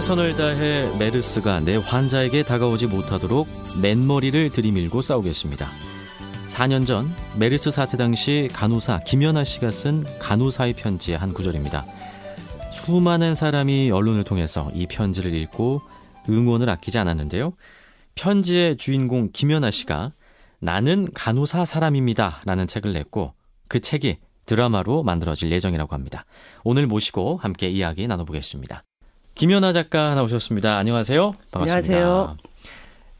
최선을 다해 메르스가 내 환자에게 다가오지 못하도록 맨머리를 들이밀고 싸우겠습니다. 4년 전 메르스 사태 당시 간호사 김연아 씨가 쓴 간호사의 편지의 한 구절입니다. 수많은 사람이 언론을 통해서 이 편지를 읽고 응원을 아끼지 않았는데요. 편지의 주인공 김연아 씨가 나는 간호사 사람입니다. 라는 책을 냈고 그 책이 드라마로 만들어질 예정이라고 합니다. 오늘 모시고 함께 이야기 나눠보겠습니다. 김연아 작가 나오셨습니다. 안녕하세요. 반갑습니다. 안녕하세요.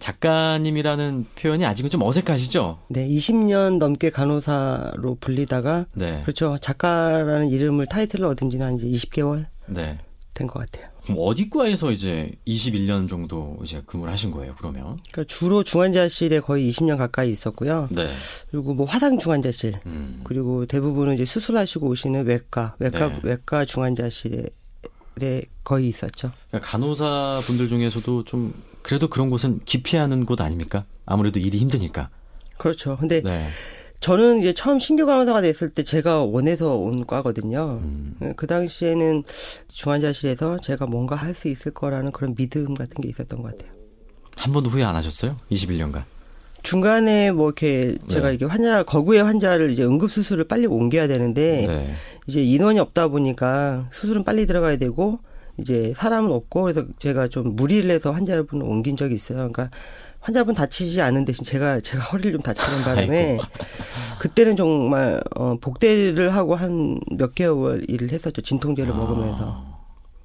작가님이라는 표현이 아직은 좀 어색하시죠? 네, 20년 넘게 간호사로 불리다가 네. 그렇죠. 작가라는 이름을 타이틀을 얻은 지는 한 이제 20개월 네. 된것 같아요. 그럼 어디 과에서 이제 21년 정도 이제 근무를 하신 거예요, 그러면? 그러니까 주로 중환자실에 거의 20년 가까이 있었고요. 네. 그리고 뭐 화상 중환자실 음. 그리고 대부분은 이제 수술하시고 오시는 외과, 외과 네. 외과 중환자실에 거의 있었죠. 그러니까 간호사 분들 중에서도 좀 그래도 그런 곳은 기피하는 곳 아닙니까? 아무래도 일이 힘드니까. 그렇죠. 근데 네. 저는 이제 처음 신규 간호사가 됐을 때 제가 원해서 온 과거든요. 음. 그 당시에는 중환자실에서 제가 뭔가 할 수 있을 거라는 그런 믿음 같은 게 있었던 것 같아요. 한 번도 후회 안 하셨어요? 21년간. 중간에 뭐 이렇게 제가 네. 이게 환자 거구의 환자를 이제 응급 수술을 빨리 옮겨야 되는데 네. 이제 인원이 없다 보니까 수술은 빨리 들어가야 되고 이제 사람은 없고 그래서 제가 좀 무리를 해서 환자분을 옮긴 적이 있어요. 그러니까 환자분 다치지 않은 대신 제가 제가 허리를 좀 다치는 바람에 그때는 정말 어 복대를 하고 한 몇 개월 일을 했었죠. 진통제를 아. 먹으면서.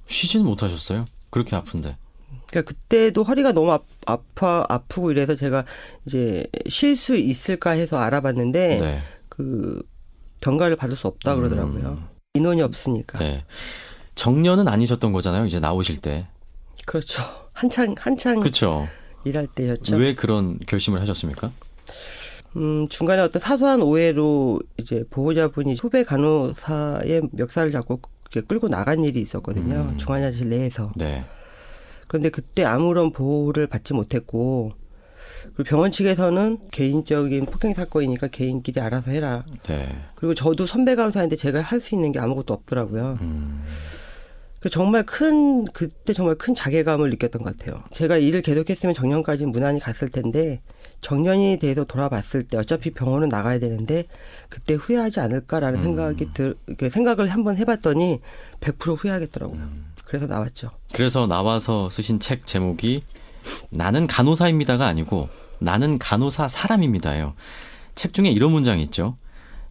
쉬지는 못하셨어요? 그렇게 아픈데. 그러니까 그때도 허리가 너무 아, 아파 아프고 이래서 제가 이제 쉴 수 있을까 해서 알아봤는데 네. 그 병가를 받을 수 없다 그러더라고요. 음. 인원이 없으니까. 네. 정년은 아니셨던 거잖아요, 이제 나오실 때. 그렇죠. 한창 한창 그렇죠. 일할 때였죠. 왜 그런 결심을 하셨습니까? 음, 중간에 어떤 사소한 오해로 이제 보호자분이 후배 간호사의 멱살을 잡고 끌고 나간 일이 있었거든요. 음. 중환자실 내에서. 네. 그런데 그때 아무런 보호를 받지 못했고 그리고 병원 측에서는 개인적인 폭행 사건이니까 개인끼리 알아서 해라. 네. 그리고 저도 선배 간호사인데 제가 할 수 있는 게 아무것도 없더라고요. 음. 그 정말 큰 그때 정말 큰 자괴감을 느꼈던 것 같아요. 제가 일을 계속했으면 정년까지 무난히 갔을 텐데 정년이 돼서 돌아봤을 때 어차피 병원은 나가야 되는데 그때 후회하지 않을까라는 음. 생각이 들 이렇게 생각을 한번 해봤더니 100% 후회하겠더라고요. 음. 그래서 나왔죠. 그래서 나와서 쓰신 책 제목이 나는 간호사입니다가 아니고 나는 간호사 사람입니다예요. 책 중에 이런 문장이 있죠.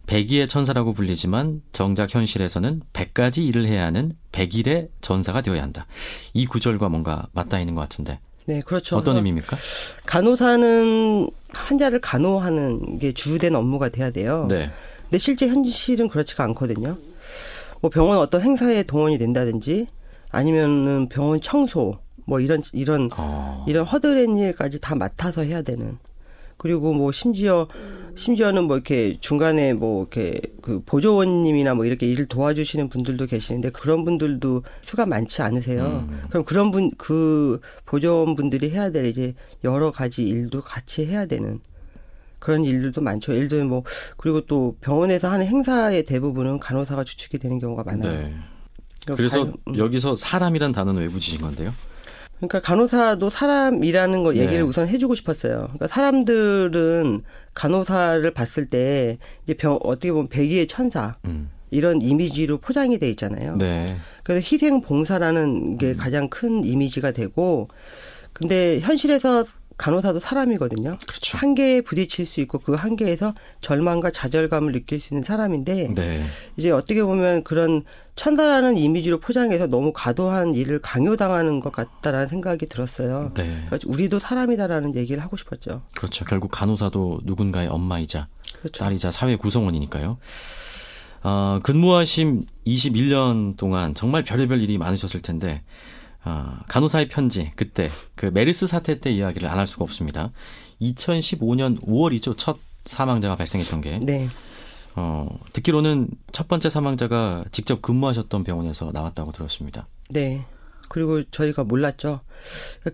백의의 천사라고 불리지만 정작 현실에서는 백가지 일을 해야 하는 백일의 전사가 되어야 한다. 이 구절과 뭔가 맞닿아 있는 것 같은데 네, 그렇죠. 어떤 의미입니까? 간호사는 환자를 간호하는 게 주된 업무가 돼야 돼요. 네. 근데 실제 현실은 그렇지가 않거든요. 뭐 병원 어떤 행사에 동원이 된다든지 아니면은 병원 청소 뭐 이런 이런 어, 이런 허드렛 일까지 다 맡아서 해야 되는. 그리고 뭐 심지어 심지어는 뭐 이렇게 중간에 뭐 이렇게 그 보조원님이나 뭐 이렇게 일을 도와주시는 분들도 계시는데 그런 분들도 수가 많지 않으세요. 음. 그럼 그런 분 그 보조원 분들이 해야 될 이제 여러 가지 일도 같이 해야 되는 그런 일들도 많죠. 예를 들면 뭐 그리고 또 병원에서 하는 행사의 대부분은 간호사가 주축이 되는 경우가 많아요. 네. 그래서 가- 음. 여기서 사람이란 단어는 왜 붙이신 건데요? 그러니까 간호사도 사람이라는 거 얘기를 네. 우선 해주고 싶었어요. 그러니까 사람들은 간호사를 봤을 때 이제 병 어떻게 보면 백의의 천사 음. 이런 이미지로 포장이 돼 있잖아요. 네. 그래서 희생 봉사라는 게 가장 큰 이미지가 되고 근데 현실에서 간호사도 사람이거든요. 그렇죠. 한계에 부딪힐 수 있고 그 한계에서 절망과 좌절감을 느낄 수 있는 사람인데 네. 이제 어떻게 보면 그런 천사라는 이미지로 포장해서 너무 과도한 일을 강요당하는 것 같다라는 생각이 들었어요. 네. 그러니까 우리도 사람이다라는 얘기를 하고 싶었죠. 그렇죠. 결국 간호사도 누군가의 엄마이자 그렇죠. 딸이자 사회 구성원이니까요. 어, 근무하신 21년 동안 정말 별의별 일이 많으셨을 텐데 아, 간호사의 편지 그때 그 메르스 사태 때 이야기를 안 할 수가 없습니다. 2015년 5월이죠. 첫 사망자가 발생했던 게. 네. 어, 듣기로는 첫 번째 사망자가 직접 근무하셨던 병원에서 나왔다고 들었습니다. 네. 그리고 저희가 몰랐죠.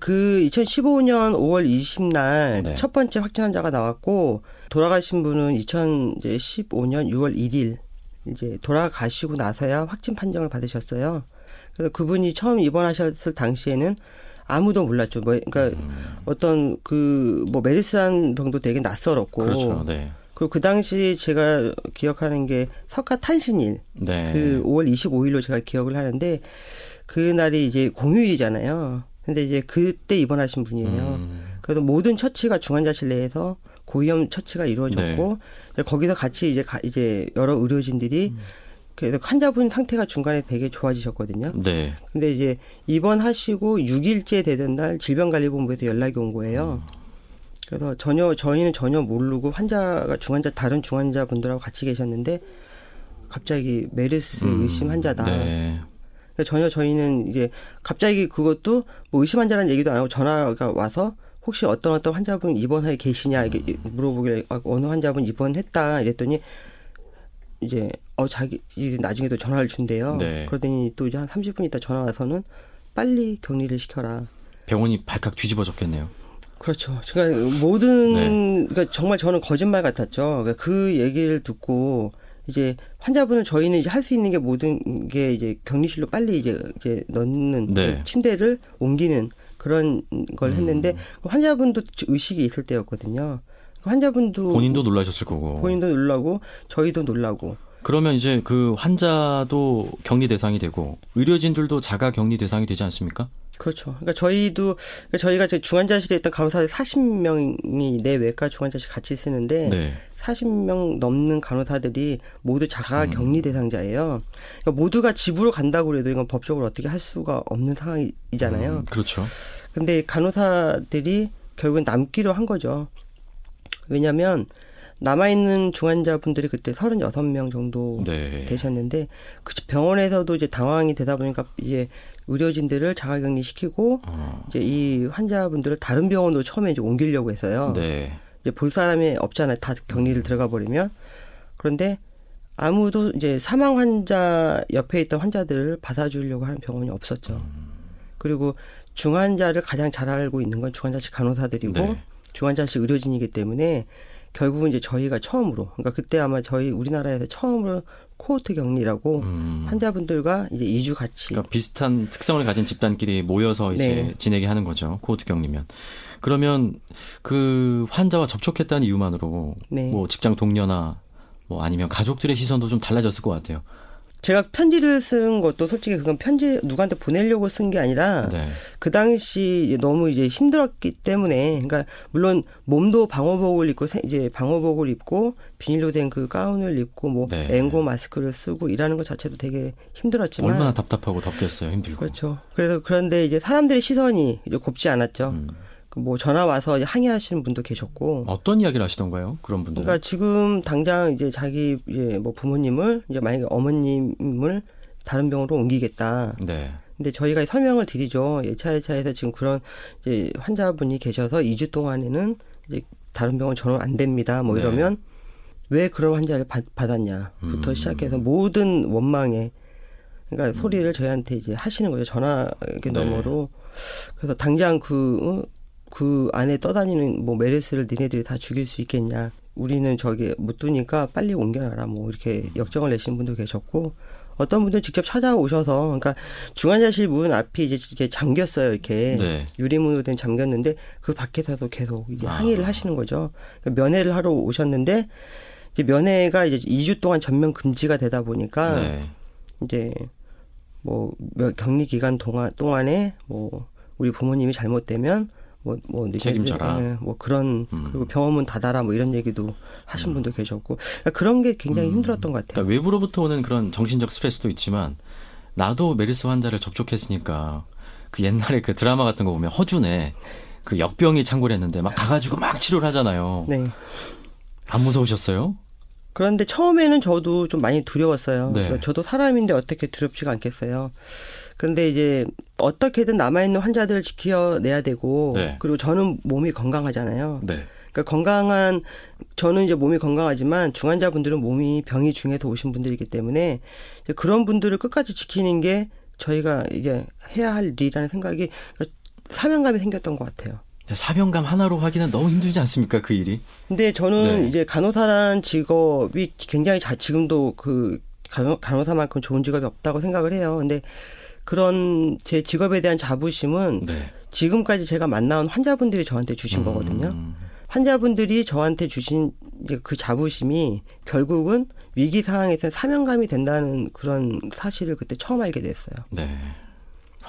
그 2015년 5월 20날 네. 첫 번째 확진 환자가 나왔고 돌아가신 분은 2015년 6월 1일 이제 돌아가시고 나서야 확진 판정을 받으셨어요. 그래서 그분이 처음 입원하셨을 당시에는 아무도 몰랐죠. 뭐 그러니까 음. 어떤 그 뭐 메르스한 병도 되게 낯설었고 그렇죠. 네. 그리고 그 당시 제가 기억하는 게 석가 탄신일 네. 그 5월 25일로 제가 기억을 하는데 그 날이 이제 공휴일이잖아요. 근데 이제 그때 입원하신 분이에요. 음. 그래서 모든 처치가 중환자실 내에서 고위험 처치가 이루어졌고 네. 거기서 같이 이제 가, 이제 여러 의료진들이 음. 그래서 환자분 상태가 중간에 되게 좋아지셨거든요. 네. 근데 이제 입원하시고 6일째 되던 날 질병관리본부에서 연락이 온 거예요. 음. 그래서 전혀 저희는 전혀 모르고 환자가 중환자 다른 중환자분들하고 같이 계셨는데 갑자기 메르스 음. 의심 환자다. 네. 그러니까 전혀 저희는 이제 갑자기 그것도 뭐 의심 환자라는 얘기도 안 하고 전화가 와서 혹시 어떤 어떤 환자분 입원하에 계시냐 이게 음. 물어보길래 아, 어느 환자분 입원했다 이랬더니 이제 어 자기 나중에도 전화를 준대요. 네. 그러더니 또 이제 한 30분 있다 전화 와서는 빨리 격리를 시켜라. 병원이 발칵 뒤집어졌겠네요. 그렇죠. 제가 모든 네. 그러니까 정말 저는 거짓말 같았죠. 그러니까 그 얘기를 듣고 이제 환자분을 저희는 이제 할 수 있는 게 모든 게 이제 격리실로 빨리 이제 이제 넣는 네. 그 침대를 옮기는 그런 걸 음. 했는데 음. 환자분도 의식이 있을 때였거든요. 환자분도 본인도 놀라셨을 거고 본인도 놀라고 저희도 놀라고 그러면 이제 그 환자도 격리 대상이 되고 의료진들도 자가 격리 대상이 되지 않습니까? 그렇죠. 그러니까 저희도 그러니까 저희가 중환자실에 있던 간호사들 40명이 내 외과 중환자실 같이 쓰는데 네. 40명 넘는 간호사들이 모두 자가 음. 격리 대상자예요. 그러니까 모두가 집으로 간다고 해도 이건 법적으로 어떻게 할 수가 없는 상황이잖아요. 음, 그렇죠. 근데 간호사들이 결국은 남기로 한 거죠. 왜냐하면 남아있는 중환자분들이 그때 36명 정도 네. 되셨는데 그 병원에서도 이제 당황이 되다 보니까 이제 의료진들을 자가격리 시키고 어. 이제 이 환자분들을 다른 병원으로 처음에 이제 옮기려고 했어요. 네. 이제 볼 사람이 없잖아요. 다 격리를 음. 들어가 버리면 그런데 아무도 이제 사망 환자 옆에 있던 환자들을 받아주려고 하는 병원이 없었죠. 음. 그리고 중환자를 가장 잘 알고 있는 건 중환자실 간호사들이고 네. 중환자실 의료진이기 때문에 결국은 이제 저희가 처음으로 그러니까 그때 아마 저희 우리나라에서 처음으로 코호트 격리라고 음. 환자분들과 이제 2주 같이 그러니까 비슷한 특성을 가진 집단끼리 모여서 이제 네. 지내게 하는 거죠. 코호트 격리면. 그러면 그 환자와 접촉했다는 이유만으로 네. 뭐 직장 동료나 뭐 아니면 가족들의 시선도 좀 달라졌을 것 같아요. 제가 편지를 쓴 것도 솔직히 그건 편지 누구한테 보내려고 쓴 게 아니라 네. 그 당시 너무 이제 힘들었기 때문에 그러니까 물론 몸도 방호복을 입고 이제 방호복을 입고 비닐로 된 그 가운을 입고 뭐 네. 앵고 마스크를 쓰고 일하는 것 자체도 되게 힘들었지만 얼마나 답답하고 덥겠어요 힘들고 그렇죠 그래서 그런데 이제 사람들의 시선이 이제 곱지 않았죠. 음. 그뭐 전화 와서 항의하시는 분도 계셨고 어떤 이야기를 하시던가요? 그런 분들? 그러니까 지금 당장 이제 자기 이제 뭐 부모님을 이제 만약에 어머님을 다른 병으로 옮기겠다. 네. 근데 저희가 설명을 드리죠. 예차예차에서 지금 그런 이제 환자분이 계셔서 2주 동안에는 이제 다른 병원 전원 안 됩니다. 뭐 네. 이러면 왜 그런 환자를 받, 받았냐부터 음. 시작해서 모든 원망에 그러니까 음. 소리를 저희한테 이제 하시는 거죠. 전화 네. 너머로. 그래서 당장 그 어, 그 안에 떠다니는 뭐 메르스를 니네들이 다 죽일 수 있겠냐. 우리는 저기 못 두니까 빨리 옮겨놔라. 뭐 이렇게 역정을 내시는 분도 계셨고 어떤 분들 직접 찾아오셔서 그러니까 중환자실 문 앞이 이제 이렇게 잠겼어요. 이렇게 네. 유리문으로 된 잠겼는데 그 밖에서도 계속 이제 아. 항의를 하시는 거죠. 그러니까 면회를 하러 오셨는데 이제 면회가 이제 2주 동안 전면 금지가 되다 보니까 네. 이제 뭐 격리 기간 동안 동안에 뭐 우리 부모님이 잘못되면 뭐, 뭐, 책임져라. 네, 뭐 그런, 음. 그리고 병원문 닫아라 뭐 이런 얘기도 하신 음. 분도 계셨고. 그러니까 그런 게 굉장히 음. 힘들었던 것 같아요. 그러니까 외부로부터 오는 그런 정신적 스트레스도 있지만 나도 메르스 환자를 접촉했으니까 그 옛날에 그 드라마 같은 거 보면 허준에 그 역병이 창궐 했는데 막 가가지고 막 치료를 하잖아요. 네. 안 무서우셨어요? 그런데 처음에는 저도 좀 많이 두려웠어요. 네. 그러니까 저도 사람인데 어떻게 두렵지가 않겠어요. 근데 이제 어떻게든 남아있는 환자들을 지켜내야 되고 네. 그리고 저는 몸이 건강하잖아요. 네. 그러니까 건강한 저는 이제 몸이 건강하지만 중환자분들은 몸이 병이 중해서 오신 분들이기 때문에 그런 분들을 끝까지 지키는 게 저희가 이제 해야 할 일이라는 생각이 사명감이 생겼던 것 같아요. 사명감 하나로 하기는 너무 힘들지 않습니까 그 일이? 근데 저는 네. 이제 간호사라는 직업이 굉장히 자, 지금도 그 간호, 간호사만큼 좋은 직업이 없다고 생각을 해요. 근데 그런 제 직업에 대한 자부심은 네. 지금까지 제가 만나온 환자분들이 저한테 주신 거거든요. 음, 환자분들이 저한테 주신 그 자부심이 결국은 위기 상황에서 사명감이 된다는 그런 사실을 그때 처음 알게 됐어요. 네.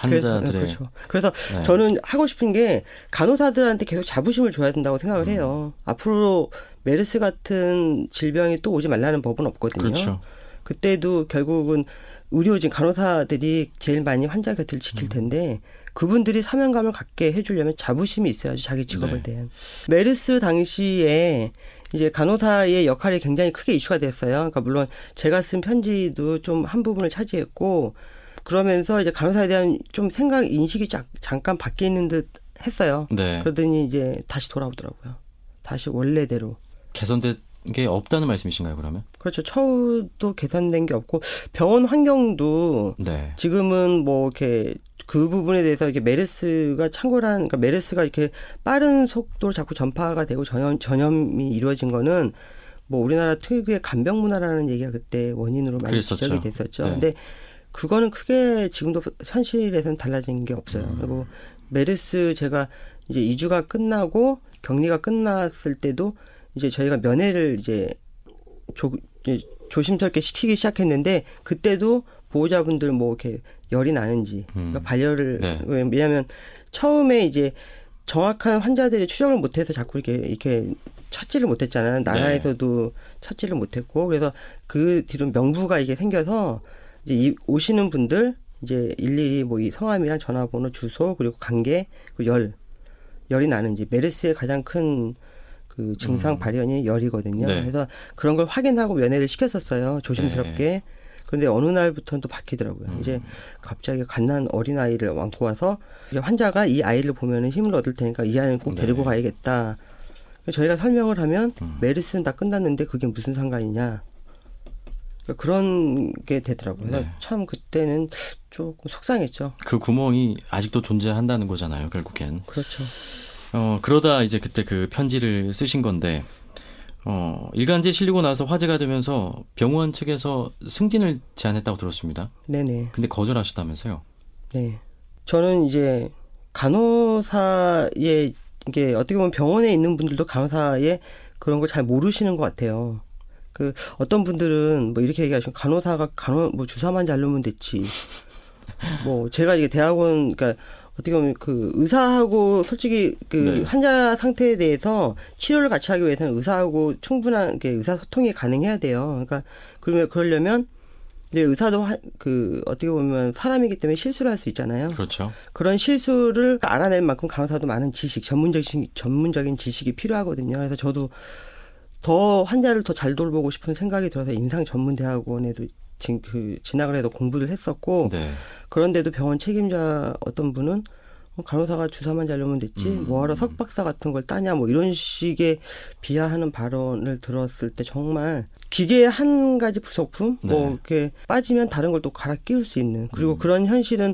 그래서 환자들의 그렇죠. 그래서 네. 저는 하고 싶은 게 간호사들한테 계속 자부심을 줘야 된다고 생각을 해요. 음. 앞으로 메르스 같은 질병이 또 오지 말라는 법은 없거든요. 그렇죠. 그때도 결국은 의료진 간호사들이 제일 많이 환자 곁을 음. 지킬 텐데 그분들이 사명감을 갖게 해주려면 자부심이 있어야죠 자기 직업을 네. 대한 메르스 당시에 이제 간호사의 역할이 굉장히 크게 이슈가 됐어요. 그러니까 물론 제가 쓴 편지도 좀 한 부분을 차지했고 그러면서 이제 간호사에 대한 좀 생각 인식이 자- 잠깐 바뀌는 듯 했어요. 네. 그러더니 이제 다시 돌아오더라고요. 다시 원래대로. 개선된 게 없다는 말씀이신가요, 그러면? 그렇죠. 처우도 개선된 게 없고 병원 환경도 네. 지금은 뭐 이렇게 그 부분에 대해서 이게 메르스가 창궐한 그러니까 메르스가 이렇게 빠른 속도로 자꾸 전파가 되고 전염 전염이 이루어진 거는 뭐 우리나라 특유의 간병 문화라는 얘기가 그때 원인으로 많이 그랬었죠. 지적이 됐었죠. 네. 근데 그거는 크게 지금도 현실에서는 달라진 게 없어요. 음. 그리고 메르스 제가 이제 2주가 끝나고 격리가 끝났을 때도 이제 저희가 면회를 이제 조, 조심스럽게 시키기 시작했는데 그때도 보호자분들 뭐 이렇게 열이 나는지 그러니까 음. 발열을 네. 왜냐하면 처음에 이제 정확한 환자들이 추적을 못해서 자꾸 이렇게 이렇게 찾지를 못했잖아요. 나라에서도 찾지를 못했고 그래서 그 뒤로 명부가 이게 생겨서 이제 이 오시는 분들 이제 일일이 뭐 이 성함이랑 전화번호, 주소 그리고 관계 그리고 열 열이 나는지 메르스의 가장 큰 그 증상 음. 발현이 열이거든요. 네. 그래서 그런 걸 확인하고 면회를 시켰었어요. 조심스럽게. 그런데 어느 날부터는 또 바뀌더라고요. 음. 이제 갑자기 갓난 어린 아이를 안고 와서 이제 환자가 이 아이를 보면은 힘을 얻을 테니까 이 아이는 꼭 데리고 네. 가야겠다. 저희가 설명을 하면 음. 메르스는 다 끝났는데 그게 무슨 상관이냐. 그러니까 그런 게 되더라고요. 네. 참 그때는 조금 속상했죠. 그 구멍이 아직도 존재한다는 거잖아요, 결국엔. 그렇죠. 어, 그러다 이제 그때 그 편지를 쓰신 건데, 어, 일간지에 실리고 나서 화제가 되면서 병원 측에서 승진을 제안했다고 들었습니다. 네네. 근데 거절하셨다면서요? 네. 저는 이제 간호사의 이게 어떻게 보면 병원에 있는 분들도 간호사의 그런 걸 잘 모르시는 것 같아요. 그 어떤 분들은 뭐 이렇게 얘기하시면 간호사가 간호 뭐 주사만 잘 놓으면 됐지. 뭐 제가 이게 대학원 그러니까 어떻게 보면 그 의사하고 솔직히 그 네. 환자 상태에 대해서 치료를 같이 하기 위해서는 의사하고 충분한 게 의사 소통이 가능해야 돼요. 그러니까 그러면 그러려면 이제 의사도 하- 그 어떻게 보면 사람이기 때문에 실수를 할 수 있잖아요. 그렇죠. 그런 실수를 알아낼 만큼 간호사도 많은 지식, 전문적인 전문적인 지식이 필요하거든요. 그래서 저도 더 환자를 더 잘 돌보고 싶은 생각이 들어서 임상 전문 대학원에도 진, 그 진학을 해서 공부를 했었고 네. 그런데도 병원 책임자 어떤 분은 어, 간호사가 주사만 잘 놓으면 됐지 음. 뭐하러 석박사 같은 걸 따냐 뭐 이런 식의 비하하는 발언을 들었을 때 정말 기계의 한 가지 부속품 네. 뭐 이렇게 빠지면 다른 걸 또 갈아 끼울 수 있는 그리고 음. 그런 현실은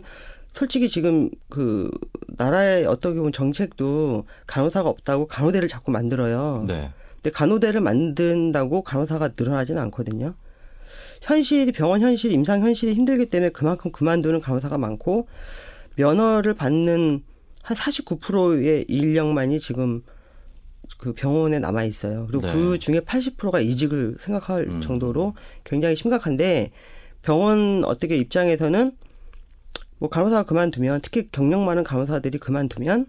솔직히 지금 그 나라의 어떻게 보면 정책도 간호사가 없다고 간호대를 자꾸 만들어요. 네. 근데 간호대를 만든다고 간호사가 늘어나지는 않거든요. 현실이 병원 현실, 임상 현실이 힘들기 때문에 그만큼 그만두는 간호사가 많고 면허를 받는 한 49%의 인력만이 지금 그 병원에 남아 있어요. 그리고 네. 그 중에 80%가 이직을 생각할 음. 정도로 굉장히 심각한데 병원 어떻게 입장에서는 뭐 간호사가 그만두면 특히 경력 많은 간호사들이 그만두면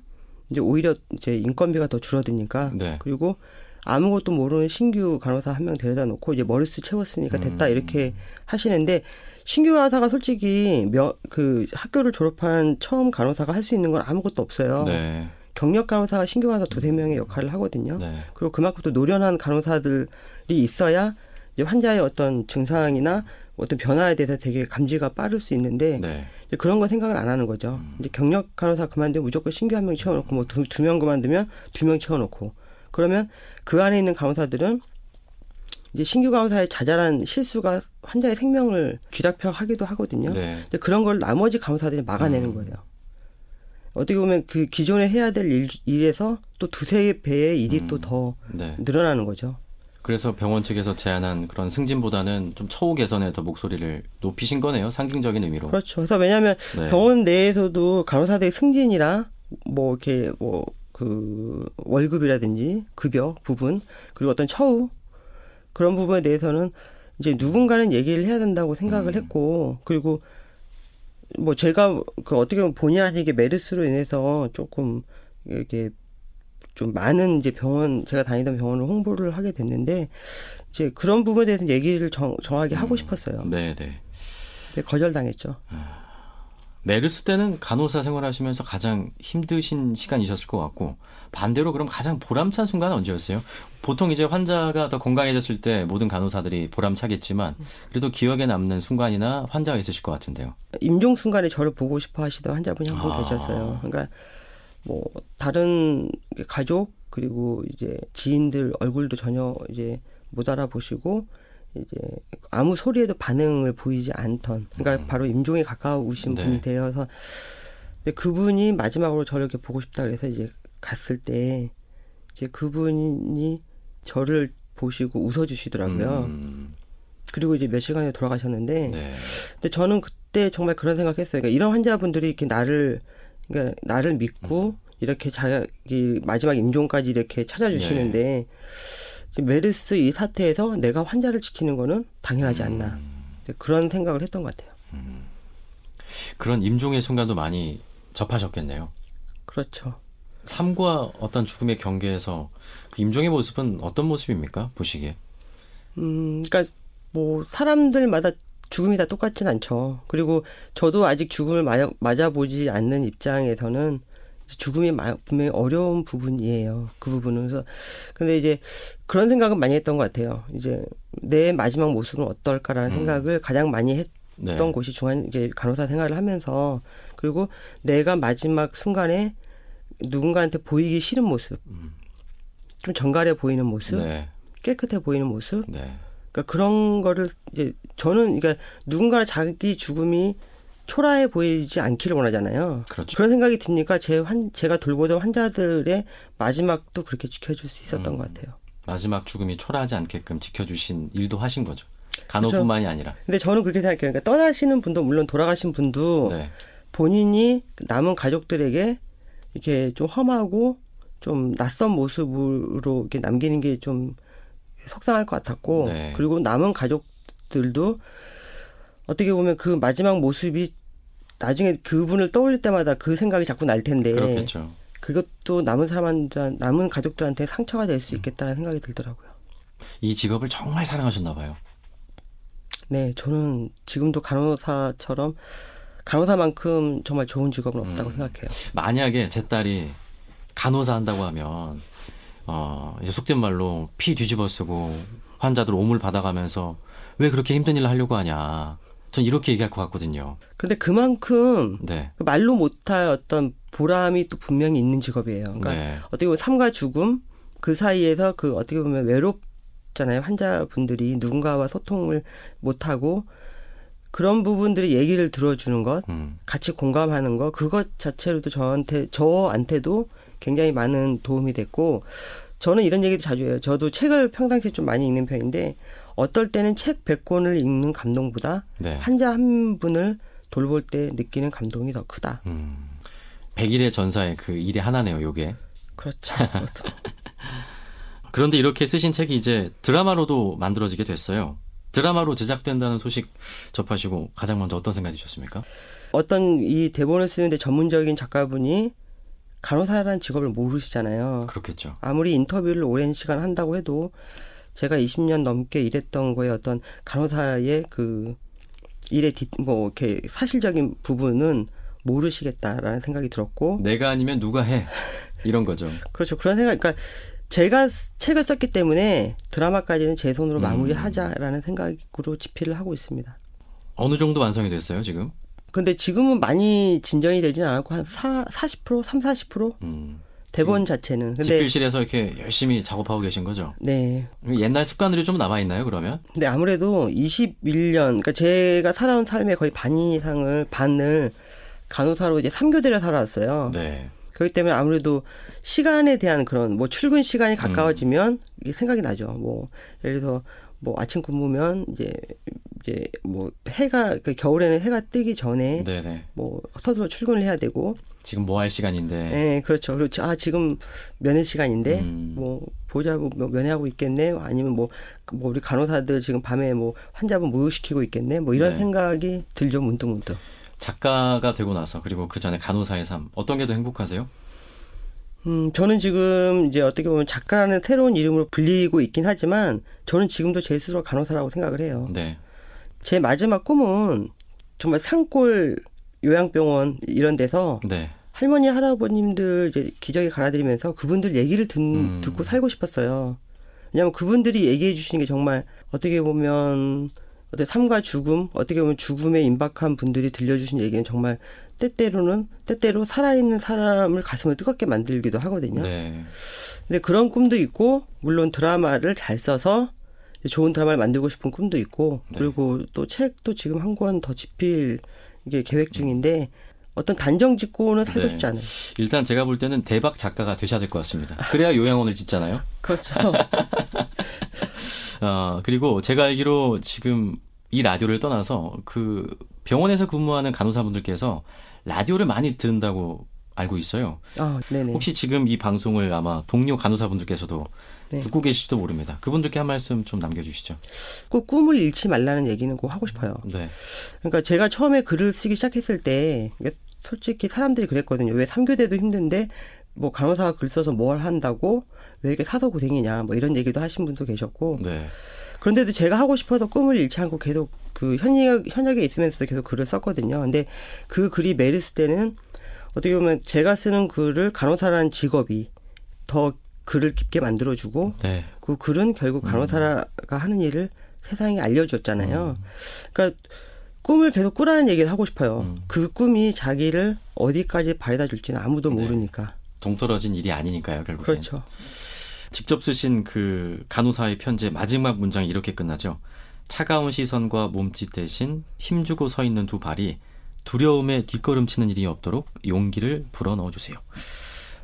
이제 오히려 이제 인건비가 더 줄어드니까 네. 그리고 아무것도 모르는 신규 간호사 한 명 데려다 놓고 이제 머리수 채웠으니까 됐다 음. 이렇게 하시는데 신규 간호사가 솔직히 며, 그 학교를 졸업한 처음 간호사가 할 수 있는 건 아무것도 없어요. 네. 경력 간호사가 신규 간호사 두세 명의 역할을 하거든요. 네. 그리고 그만큼 또 노련한 간호사들이 있어야 이제 환자의 어떤 증상이나 어떤 변화에 대해서 되게 감지가 빠를 수 있는데 네. 이제 그런 거 생각을 안 하는 거죠. 음. 이제 경력 간호사 그만두면 무조건 신규 한 명 채워놓고 뭐 두명 그만두면 두 명 채워놓고 그러면 그 안에 있는 간호사들은 이제 신규 간호사의 자잘한 실수가 환자의 생명을 쥐락펴락하기도 하거든요. 네. 근데 그런 걸 나머지 간호사들이 막아내는 음. 거예요. 어떻게 보면 그 기존에 해야 될 일, 일에서 또 두세 배의 일이 음. 또더 네. 늘어나는 거죠. 그래서 병원 측에서 제안한 그런 승진보다는 좀 처우 개선에 더 목소리를 높이신 거네요. 상징적인 의미로. 그렇죠. 그래서 왜냐하면 네. 병원 내에서도 간호사들의 승진이라 뭐 이렇게 뭐 그 월급이라든지 급여 부분 그리고 어떤 처우 그런 부분에 대해서는 이제 누군가는 얘기를 해야 된다고 생각을 음. 했고 그리고 뭐 제가 그 어떻게 보면 본의 아니게 메르스로 인해서 조금 이렇게 좀 많은 이제 병원 제가 다니던 병원을 홍보를 하게 됐는데 이제 그런 부분에 대해서 얘기를 정, 정하게 하고 싶었어요. 네, 네. 거절당했죠. 메르스 때는 간호사 생활하시면서 가장 힘드신 시간이셨을 것 같고 반대로 그럼 가장 보람찬 순간은 언제였어요? 보통 이제 환자가 더 건강해졌을 때 모든 간호사들이 보람차겠지만 그래도 기억에 남는 순간이나 환자가 있으실 것 같은데요. 임종 순간에 저를 보고 싶어 하시던 환자분이 한분 아. 계셨어요. 그러니까 뭐 다른 가족 그리고 이제 지인들 얼굴도 전혀 이제 못 알아보시고 이제 아무 소리에도 반응을 보이지 않던 그러니까 바로 임종에 가까우신 음. 네. 분이 되어서 근데 그분이 마지막으로 저를 이렇게 보고 싶다 그래서 이제 갔을 때 이제 그분이 저를 보시고 웃어주시더라고요. 음, 그리고 이제 몇 시간에 돌아가셨는데 네. 근데 저는 그때 정말 그런 생각했어요. 그러니까 이런 환자분들이 이렇게 나를 그러니까 나를 믿고 이렇게 자기 마지막 임종까지 이렇게 찾아주시는데 지금 메르스 이 사태에서 내가 환자를 지키는 거는 당연하지 않나 이제 그런 생각을 했던 것 같아요. 그런 임종의 순간도 많이 접하셨겠네요. 그렇죠. 삶과 어떤 죽음의 경계에서 그 임종의 모습은 어떤 모습입니까? 보시기에. 음, 그러니까 뭐 사람들마다 죽음이 다 똑같진 않죠. 그리고 저도 아직 죽음을 맞아, 맞아보지 않는 입장에서는 죽음이 마- 분명히 어려운 부분이에요. 그 부분은 그래서 근데 이제 그런 생각은 많이 했던 것 같아요. 이제 내 마지막 모습은 어떨까라는 음. 생각을 가장 많이 했. 네. 했던 곳이 중한 이제 간호사 생활을 하면서 그리고 내가 마지막 순간에 누군가한테 보이기 싫은 모습, 음. 좀 정갈해 보이는 모습, 네. 깨끗해 보이는 모습, 네. 그러니까 그런 거를 이제 저는 그러니까 누군가는 자기 죽음이 초라해 보이지 않기를 원하잖아요. 그렇죠. 그런 생각이 드니까 제 환, 제가 돌보던 환자들의 마지막도 그렇게 지켜줄 수 있었던 음. 것 같아요. 마지막 죽음이 초라하지 않게끔 지켜주신 일도 하신 거죠. 간호뿐만이 아니라. 근데 저는 그렇게 생각해요. 그러니까 떠나시는 분도 물론 돌아가신 분도 네. 본인이 남은 가족들에게 이렇게 좀 험하고 좀 낯선 모습으로 이렇게 남기는 게 좀 속상할 것 같았고 네. 그리고 남은 가족들도 어떻게 보면 그 마지막 모습이 나중에 그분을 떠올릴 때마다 그 생각이 자꾸 날 텐데 그렇겠죠. 그것도 남은 사람들 남은 가족들한테 상처가 될 음. 수 있겠다는 생각이 들더라고요. 이 직업을 정말 사랑하셨나 봐요. 네, 저는 지금도 간호사처럼 간호사만큼 정말 좋은 직업은 없다고 음. 생각해요. 만약에 제 딸이 간호사 한다고 하면 어 이제 속된 말로 피 뒤집어 쓰고 환자들 오물 받아가면서 왜 그렇게 힘든 일을 하려고 하냐. 전 이렇게 얘기할 것 같거든요. 근데 그만큼 네. 그 말로 못할 어떤 보람이 또 분명히 있는 직업이에요. 그러니까 네. 어떻게 보면 삶과 죽음 그 사이에서 그 어떻게 보면 외롭잖아요. 환자분들이 누군가와 소통을 못하고 그런 부분들의 얘기를 들어주는 것, 음. 같이 공감하는 것, 그것 자체로도 저한테 저한테도 굉장히 많은 도움이 됐고 저는 이런 얘기도 자주 해요. 저도 책을 평상시에 좀 많이 읽는 편인데 어떨 때는 책 100권을 읽는 감동보다 네. 환자 한 분을 돌볼 때 느끼는 감동이 더 크다. 음. 백일의 전사의 그 일이 하나네요, 요게. 그렇죠. 그런데 이렇게 쓰신 책이 이제 드라마로도 만들어지게 됐어요. 드라마로 제작된다는 소식 접하시고 가장 먼저 어떤 생각이 드셨습니까? 어떤 이 대본을 쓰는데 전문적인 작가분이 간호사라는 직업을 모르시잖아요. 그렇겠죠. 아무리 인터뷰를 오랜 시간 한다고 해도 제가 20년 넘게 일했던 거에 어떤 간호사의 그 일의 뒷, 뭐 이렇게 사실적인 부분은 모르시겠다라는 생각이 들었고 내가 아니면 누가 해. 이런 거죠. 그렇죠 그런 생각 그러니까 제가 쓰- 책을 썼기 때문에 드라마까지는 제 손으로 음. 마무리하자라는 생각으로 집필을 하고 있습니다. 어느 정도 완성이 됐어요, 지금? 근데 지금은 많이 진전이 되진 않았고 한 4, 40% 3, 40% 음. 대본 자체는 근데 집필실에서 이렇게 열심히 작업하고 계신 거죠? 네 옛날 습관들이 좀 남아 있나요, 그러면? 근데 아무래도 21년, 그러니까 제가 살아온 삶의 거의 반 이상을, 반을 간호사로 이제 3교대를 살아왔어요. 네. 그렇기 때문에 아무래도 시간에 대한 그런, 뭐 출근 시간이 가까워지면 이게 생각이 나죠. 뭐 예를 들어서 뭐 아침 근무면 이제 이제 뭐 해가 그 겨울에는 해가 뜨기 전에 네네. 뭐 서둘러 출근을 해야 되고 지금 뭐 할 시간인데. 네, 그렇죠. 그렇죠. 아, 지금 면회 시간인데, 음. 뭐, 보자고 뭐 면회하고 있겠네. 아니면 뭐, 뭐, 우리 간호사들 지금 밤에 뭐, 환자분 목욕시키고 있겠네. 뭐, 이런 네. 생각이 들죠, 문득 문득. 작가가 되고 나서 그리고 그 전에 간호사의 삶 어떤 게 더 행복하세요? 음, 저는 지금 이제 어떻게 보면 작가라는 새로운 이름으로 불리고 있긴 하지만, 저는 지금도 제 스스로 간호사라고 생각을 해요. 네. 제 마지막 꿈은 정말 산골 요양병원 이런 데서 네. 할머니 할아버님들 이제 기저귀 갈아드리면서 그분들 얘기를 듣, 음. 듣고 살고 싶었어요. 왜냐하면 그분들이 얘기해 주시는 게 정말 어떻게 보면 어떤 삶과 죽음 어떻게 보면 죽음에 임박한 분들이 들려주신 얘기는 정말 때때로는 때때로 살아있는 사람을 가슴을 뜨겁게 만들기도 하거든요. 네. 근데 그런 꿈도 있고 물론 드라마를 잘 써서 좋은 드라마를 만들고 싶은 꿈도 있고 네. 그리고 또 책도 지금 한 권 더 집필 이게 계획 중인데 어떤 단정 짓고는 살고 네. 싶지 않아요. 일단 제가 볼 때는 대박 작가가 되셔야 될 것 같습니다. 그래야 요양원을 짓잖아요. 그렇죠. 어, 그리고 제가 알기로 지금 이 라디오를 떠나서 그 병원에서 근무하는 간호사분들께서 라디오를 많이 듣는다고 알고 있어요. 아, 네네. 혹시 지금 이 방송을 아마 동료 간호사분들께서도 네. 듣고 계실지도 모릅니다. 그분들께 한 말씀 좀 남겨주시죠. 꼭 꿈을 잃지 말라는 얘기는 꼭 하고 싶어요. 네. 그러니까 제가 처음에 글을 쓰기 시작했을 때 이게 솔직히 사람들이 그랬거든요. 왜 3교대도 힘든데 뭐 간호사가 글 써서 뭘 한다고 왜 이렇게 사서 고생이냐 뭐 이런 얘기도 하신 분도 계셨고 네. 그런데도 제가 하고 싶어서 꿈을 잃지 않고 계속 그 현역, 현역에 있으면서 계속 글을 썼거든요. 근데 그 글이 메르스 때는 어떻게 보면 제가 쓰는 글을 간호사라는 직업이 더 글을 깊게 만들어주고 네. 그 글은 결국 간호사가 하는 일을 세상에 알려줬잖아요. 그러니까 꿈을 계속 꾸라는 얘기를 하고 싶어요. 음. 그 꿈이 자기를 어디까지 바래다 줄지는 아무도 네. 모르니까. 동떨어진 일이 아니니까요, 결국엔. 그렇죠. 직접 쓰신 그 간호사의 편지의 마지막 문장이 이렇게 끝나죠. 차가운 시선과 몸짓 대신 힘주고 서 있는 두 발이 두려움에 뒷걸음치는 일이 없도록 용기를 불어넣어 주세요.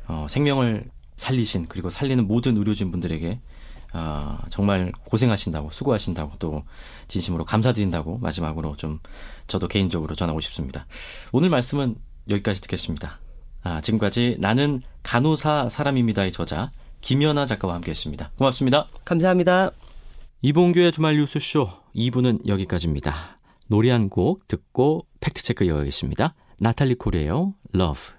어, 생명을 살리신 그리고 살리는 모든 의료진 분들에게 아, 정말 고생하신다고 수고하신다고 또 진심으로 감사드린다고 마지막으로 좀 저도 개인적으로 전하고 싶습니다. 오늘 말씀은 여기까지 듣겠습니다. 아, 지금까지 나는 간호사 사람입니다의 저자 김연아 작가와 함께했습니다. 고맙습니다. 감사합니다. 이봉규의 주말 뉴스쇼 2부는 여기까지입니다. 노래 한 곡 듣고 팩트체크 이어가겠습니다. 나탈리 코리에요. Love.